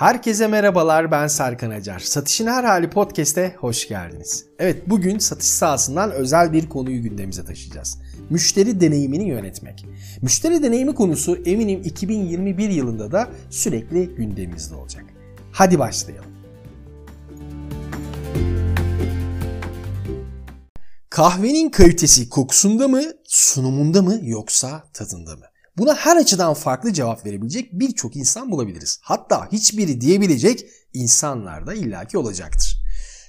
Herkese merhabalar ben Serkan Acar. Satışın Her Hali Podcast'e hoş geldiniz. Evet bugün satış sahasından özel bir konuyu gündemimize taşıyacağız. Müşteri deneyimini yönetmek. Müşteri deneyimi konusu eminim 2021 yılında da sürekli gündemimizde olacak. Hadi başlayalım. Kahvenin kalitesi kokusunda mı, sunumunda mı yoksa tadında mı? Buna her açıdan farklı cevap verebilecek birçok insan bulabiliriz. Hatta hiçbiri diyebilecek insanlar da illaki olacaktır.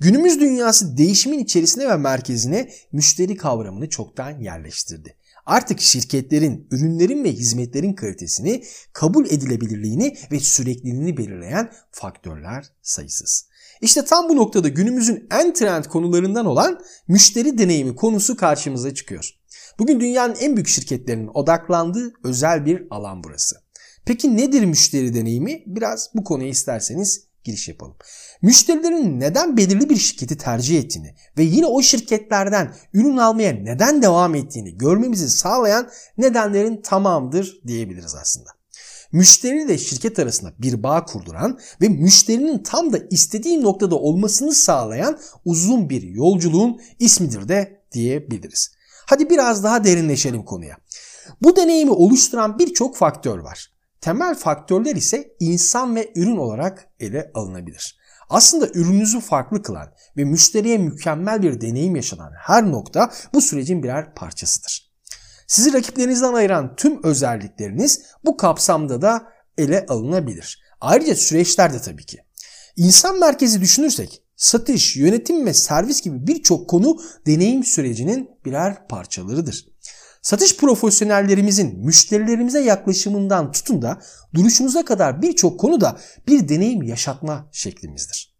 Günümüz dünyası değişimin içerisine ve merkezine müşteri kavramını çoktan yerleştirdi. Artık şirketlerin, ürünlerin ve hizmetlerin kalitesini, kabul edilebilirliğini ve sürekliliğini belirleyen faktörler sayısız. İşte tam bu noktada günümüzün en trend konularından olan müşteri deneyimi konusu karşımıza çıkıyor. Bugün dünyanın en büyük şirketlerinin odaklandığı özel bir alan burası. Peki nedir müşteri deneyimi? Biraz bu konuya isterseniz giriş yapalım. Müşterilerin neden belirli bir şirketi tercih ettiğini ve yine o şirketlerden ürün almaya neden devam ettiğini görmemizi sağlayan nedenlerin tamamıdır diyebiliriz aslında. Müşteri ile şirket arasında bir bağ kurduran ve müşterinin tam da istediği noktada olmasını sağlayan uzun bir yolculuğun ismidir de diyebiliriz. Hadi biraz daha derinleşelim konuya. Bu deneyimi oluşturan birçok faktör var. Temel faktörler ise insan ve ürün olarak ele alınabilir. Aslında ürününüzü farklı kılan ve müşteriye mükemmel bir deneyim yaşanan her nokta bu sürecin birer parçasıdır. Sizi rakiplerinizden ayıran tüm özellikleriniz bu kapsamda da ele alınabilir. Ayrıca süreçler de tabii ki. İnsan merkezi düşünürsek satış, yönetim ve servis gibi birçok konu deneyim sürecinin birer parçalarıdır. Satış profesyonellerimizin müşterilerimize yaklaşımından tutun da duruşumuza kadar birçok konuda bir deneyim yaşatma şeklimizdir.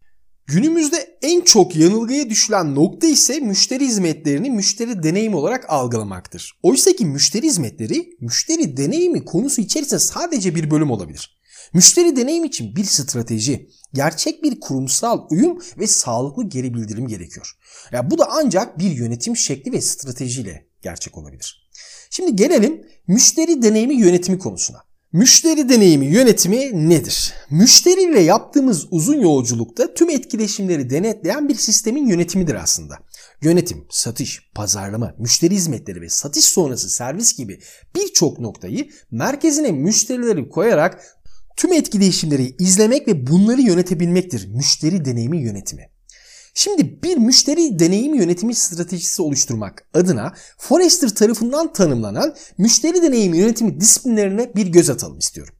Günümüzde en çok yanılgıya düşülen nokta ise müşteri hizmetlerini müşteri deneyimi olarak algılamaktır. Oysa ki müşteri hizmetleri müşteri deneyimi konusu içerisinde sadece bir bölüm olabilir. Müşteri deneyim için bir strateji, gerçek bir kurumsal uyum ve sağlıklı geri bildirim gerekiyor. Ya bu da ancak bir yönetim şekli ve stratejiyle gerçek olabilir. Şimdi gelelim müşteri deneyimi yönetimi konusuna. Müşteri deneyimi yönetimi nedir? Müşteriyle yaptığımız uzun yolculukta tüm etkileşimleri denetleyen bir sistemin yönetimidir aslında. Yönetim, satış, pazarlama, müşteri hizmetleri ve satış sonrası servis gibi birçok noktayı merkezine müşterileri koyarak tüm etkileşimleri izlemek ve bunları yönetebilmektir müşteri deneyimi yönetimi. Şimdi bir müşteri deneyimi yönetimi stratejisi oluşturmak adına Forrester tarafından tanımlanan müşteri deneyimi yönetimi disiplinlerine bir göz atalım istiyorum.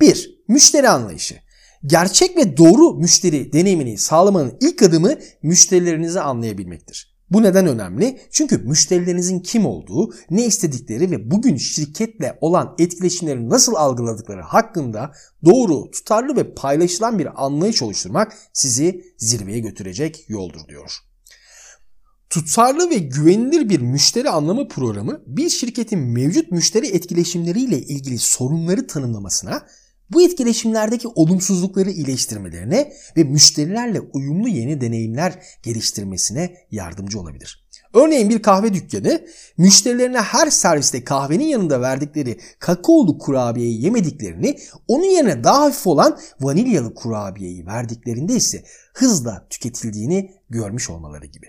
1. Müşteri anlayışı. Gerçek ve doğru müşteri deneyimini sağlamanın ilk adımı müşterilerinizi anlayabilmektir. Bu neden önemli? Çünkü müşterilerinizin kim olduğu, ne istedikleri ve bugün şirketle olan etkileşimleri nasıl algıladıkları hakkında doğru, tutarlı ve paylaşılan bir anlayış oluşturmak sizi zirveye götürecek yoldur diyor. Tutarlı ve güvenilir bir müşteri anlamı programı bir şirketin mevcut müşteri etkileşimleriyle ilgili sorunları tanımlamasına bu etkileşimlerdeki olumsuzlukları iyileştirmelerine ve müşterilerle uyumlu yeni deneyimler geliştirmesine yardımcı olabilir. Örneğin bir kahve dükkanı müşterilerine her serviste kahvenin yanında verdikleri kakaolu kurabiyeyi yemediklerini onun yerine daha hafif olan vanilyalı kurabiyeyi verdiklerinde ise hızla tüketildiğini görmüş olmaları gibi.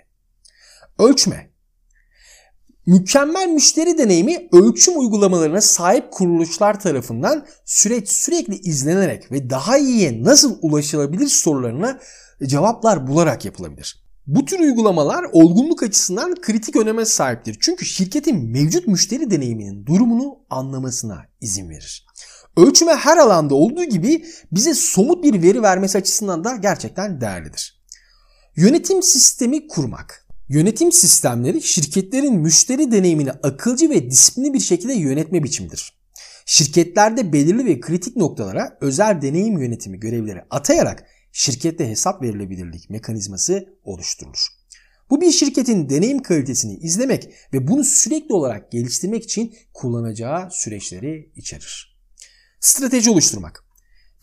Ölçme Mükemmel müşteri deneyimi ölçüm uygulamalarına sahip kuruluşlar tarafından süreç sürekli izlenerek ve daha iyiye nasıl ulaşılabilir sorularına cevaplar bularak yapılabilir. Bu tür uygulamalar olgunluk açısından kritik öneme sahiptir. Çünkü şirketin mevcut müşteri deneyiminin durumunu anlamasına izin verir. Ölçüme her alanda olduğu gibi bize somut bir veri vermesi açısından da gerçekten değerlidir. Yönetim sistemi kurmak. Yönetim sistemleri şirketlerin müşteri deneyimini akılcı ve disiplinli bir şekilde yönetme biçimidir. Şirketlerde belirli ve kritik noktalara özel deneyim yönetimi görevleri atayarak şirkette hesap verilebilirlik mekanizması oluşturulur. Bu bir şirketin deneyim kalitesini izlemek ve bunu sürekli olarak geliştirmek için kullanacağı süreçleri içerir. Strateji oluşturmak.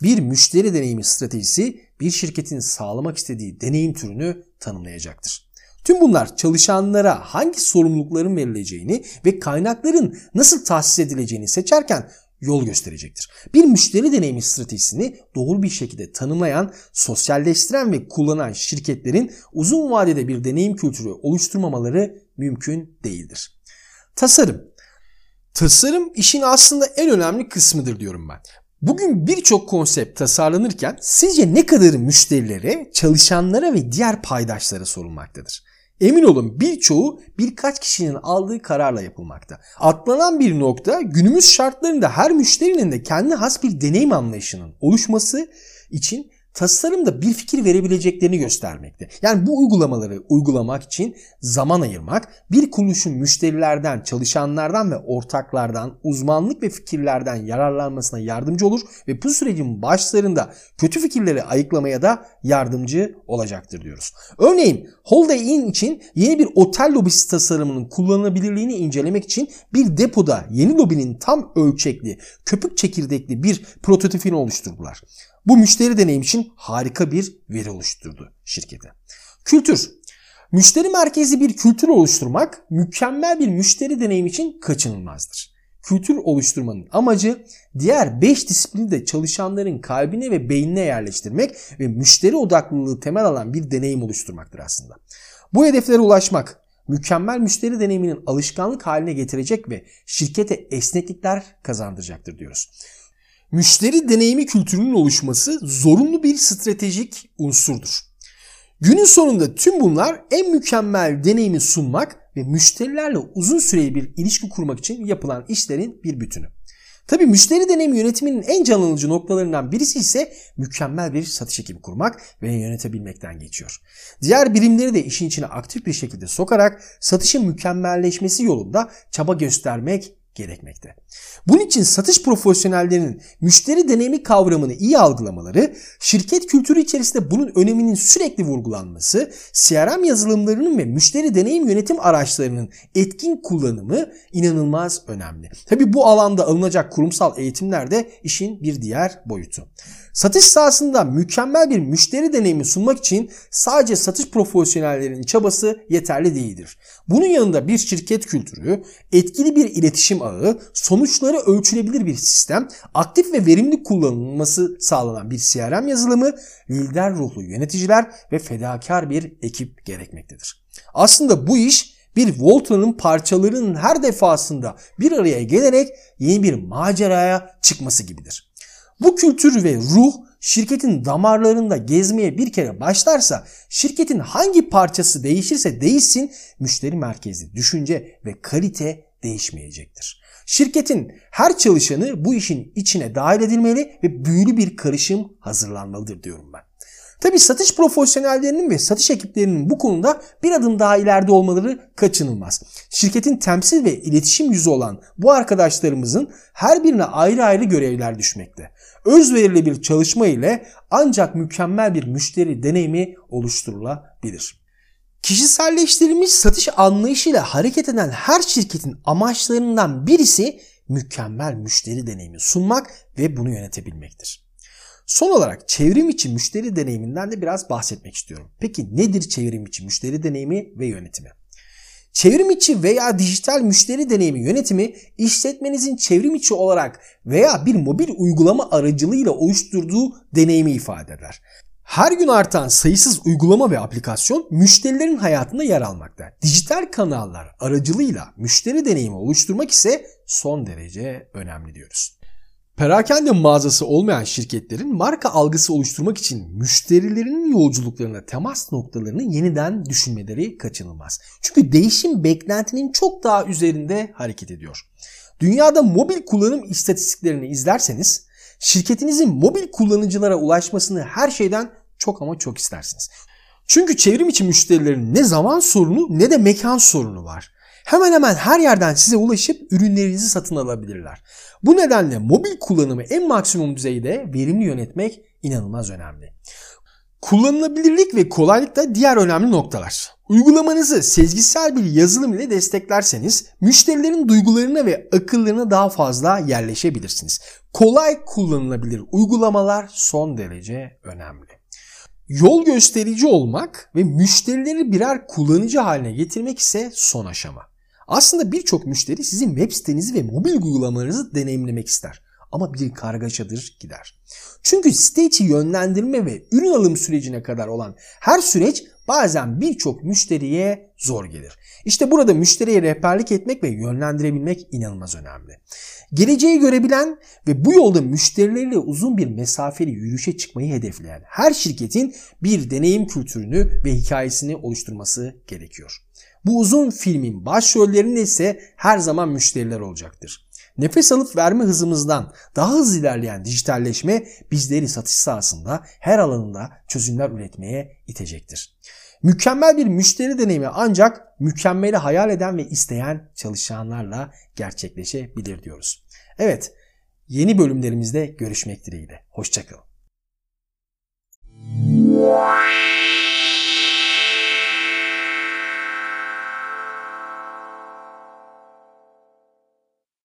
Bir müşteri deneyimi stratejisi bir şirketin sağlamak istediği deneyim türünü tanımlayacaktır. Tüm bunlar çalışanlara hangi sorumlulukların verileceğini ve kaynakların nasıl tahsis edileceğini seçerken yol gösterecektir. Bir müşteri deneyimi stratejisini doğru bir şekilde tanımlayan, sosyalleştiren ve kullanan şirketlerin uzun vadede bir deneyim kültürü oluşturmamaları mümkün değildir. Tasarım. Tasarım işin aslında en önemli kısmıdır diyorum ben. Bugün birçok konsept tasarlanırken sizce ne kadarı müşterilere, çalışanlara ve diğer paydaşlara sorulmaktadır? Emin olun birçoğu birkaç kişinin aldığı kararla yapılmakta. Atlanan bir nokta günümüz şartlarında her müşterinin de kendi has bir deneyim anlayışının oluşması için tasarımda bir fikir verebileceklerini göstermekte. Yani bu uygulamaları uygulamak için zaman ayırmak, bir kuruluşun müşterilerden, çalışanlardan ve ortaklardan, uzmanlık ve fikirlerden yararlanmasına yardımcı olur ve bu sürecin başlarında kötü fikirleri ayıklamaya da yardımcı olacaktır diyoruz. Örneğin Holiday Inn için yeni bir otel lobisi tasarımının kullanılabilirliğini incelemek için bir depoda yeni lobinin tam ölçekli, köpük çekirdekli bir prototipini oluşturdular. Bu müşteri deneyim için harika bir veri oluşturdu şirkete. Kültür. Müşteri merkezli bir kültür oluşturmak mükemmel bir müşteri deneyim için kaçınılmazdır. Kültür oluşturmanın amacı diğer 5 disiplini de çalışanların kalbine ve beynine yerleştirmek ve müşteri odaklılığı temel alan bir deneyim oluşturmaktır aslında. Bu hedeflere ulaşmak mükemmel müşteri deneyiminin alışkanlık haline getirecek ve şirkete esneklikler kazandıracaktır diyoruz. Müşteri deneyimi kültürünün oluşması zorunlu bir stratejik unsurdur. Günün sonunda tüm bunlar en mükemmel deneyimi sunmak ve müşterilerle uzun süreli bir ilişki kurmak için yapılan işlerin bir bütünü. Tabi müşteri deneyimi yönetiminin en can alıcı noktalarından birisi ise mükemmel bir satış ekibi kurmak ve yönetebilmekten geçiyor. Diğer birimleri de işin içine aktif bir şekilde sokarak satışın mükemmelleşmesi yolunda çaba göstermek gerekmekte. Bunun için satış profesyonellerinin müşteri deneyimi kavramını iyi algılamaları, şirket kültürü içerisinde bunun öneminin sürekli vurgulanması, CRM yazılımlarının ve müşteri deneyim yönetim araçlarının etkin kullanımı inanılmaz önemli. Tabi bu alanda alınacak kurumsal eğitimler de işin bir diğer boyutu. Satış sahasında mükemmel bir müşteri deneyimi sunmak için sadece satış profesyonellerinin çabası yeterli değildir. Bunun yanında bir şirket kültürü, etkili bir iletişim ağı, sonuçları ölçülebilir bir sistem, aktif ve verimli kullanılması sağlanan bir CRM yazılımı, lider ruhlu yöneticiler ve fedakar bir ekip gerekmektedir. Aslında bu iş bir Voltron'un parçalarının her defasında bir araya gelerek yeni bir maceraya çıkması gibidir. Bu kültür ve ruh şirketin damarlarında gezmeye bir kere başlarsa şirketin hangi parçası değişirse değişsin müşteri merkezli düşünce ve kalite değişmeyecektir. Şirketin her çalışanı bu işin içine dahil edilmeli ve büyülü bir karışım hazırlanmalıdır diyorum ben. Tabi satış profesyonellerinin ve satış ekiplerinin bu konuda bir adım daha ileride olmaları kaçınılmaz. Şirketin temsil ve iletişim yüzü olan bu arkadaşlarımızın her birine ayrı ayrı görevler düşmekte. Özverili bir çalışma ile ancak mükemmel bir müşteri deneyimi oluşturulabilir. Kişiselleştirilmiş satış anlayışıyla hareket eden her şirketin amaçlarından birisi mükemmel müşteri deneyimi sunmak ve bunu yönetebilmektir. Son olarak çevrim içi müşteri deneyiminden de biraz bahsetmek istiyorum. Peki nedir çevrim içi müşteri deneyimi ve yönetimi? Çevrim içi veya dijital müşteri deneyimi yönetimi işletmenizin çevrim içi olarak veya bir mobil uygulama aracılığıyla oluşturduğu deneyimi ifade eder. Her gün artan sayısız uygulama ve aplikasyon müşterilerin hayatında yer almakta. Dijital kanallar aracılığıyla müşteri deneyimi oluşturmak ise son derece önemli diyoruz. Perakende mağazası olmayan şirketlerin marka algısı oluşturmak için müşterilerinin yolculuklarına temas noktalarını yeniden düşünmeleri kaçınılmaz. Çünkü değişim beklentinin çok daha üzerinde hareket ediyor. Dünyada mobil kullanım istatistiklerini izlerseniz şirketinizin mobil kullanıcılara ulaşmasını her şeyden çok ama çok istersiniz. Çünkü çevrim içi müşterilerin ne zaman sorunu ne de mekan sorunu var. Hemen hemen her yerden size ulaşıp ürünlerinizi satın alabilirler. Bu nedenle mobil kullanımı en maksimum düzeyde verimli yönetmek inanılmaz önemli. Kullanılabilirlik ve kolaylık da diğer önemli noktalar. Uygulamanızı sezgisel bir yazılım ile desteklerseniz müşterilerin duygularına ve akıllarına daha fazla yerleşebilirsiniz. Kolay kullanılabilir uygulamalar son derece önemli. Yol gösterici olmak ve müşterileri birer kullanıcı haline getirmek ise son aşama. Aslında birçok müşteri sizin web sitenizi ve mobil uygulamalarınızı deneyimlemek ister. ama bir kargaşadır gider. Çünkü site içi yönlendirme ve ürün alım sürecine kadar olan her süreç bazen birçok müşteriye zor gelir. İşte burada müşteriye rehberlik etmek ve yönlendirebilmek inanılmaz önemli. Geleceği görebilen ve bu yolda müşterileriyle uzun bir mesafeli yürüyüşe çıkmayı hedefleyen her şirketin bir deneyim kültürünü ve hikayesini oluşturması gerekiyor. Bu uzun filmin başrollerinde ise her zaman müşteriler olacaktır. Nefes alıp verme hızımızdan daha hızlı ilerleyen dijitalleşme bizleri satış sahasında her alanında çözümler üretmeye itecektir. Mükemmel bir müşteri deneyimi ancak mükemmeli hayal eden ve isteyen çalışanlarla gerçekleşebilir diyoruz. Evet, yeni bölümlerimizde görüşmek dileğiyle. Hoşçakalın.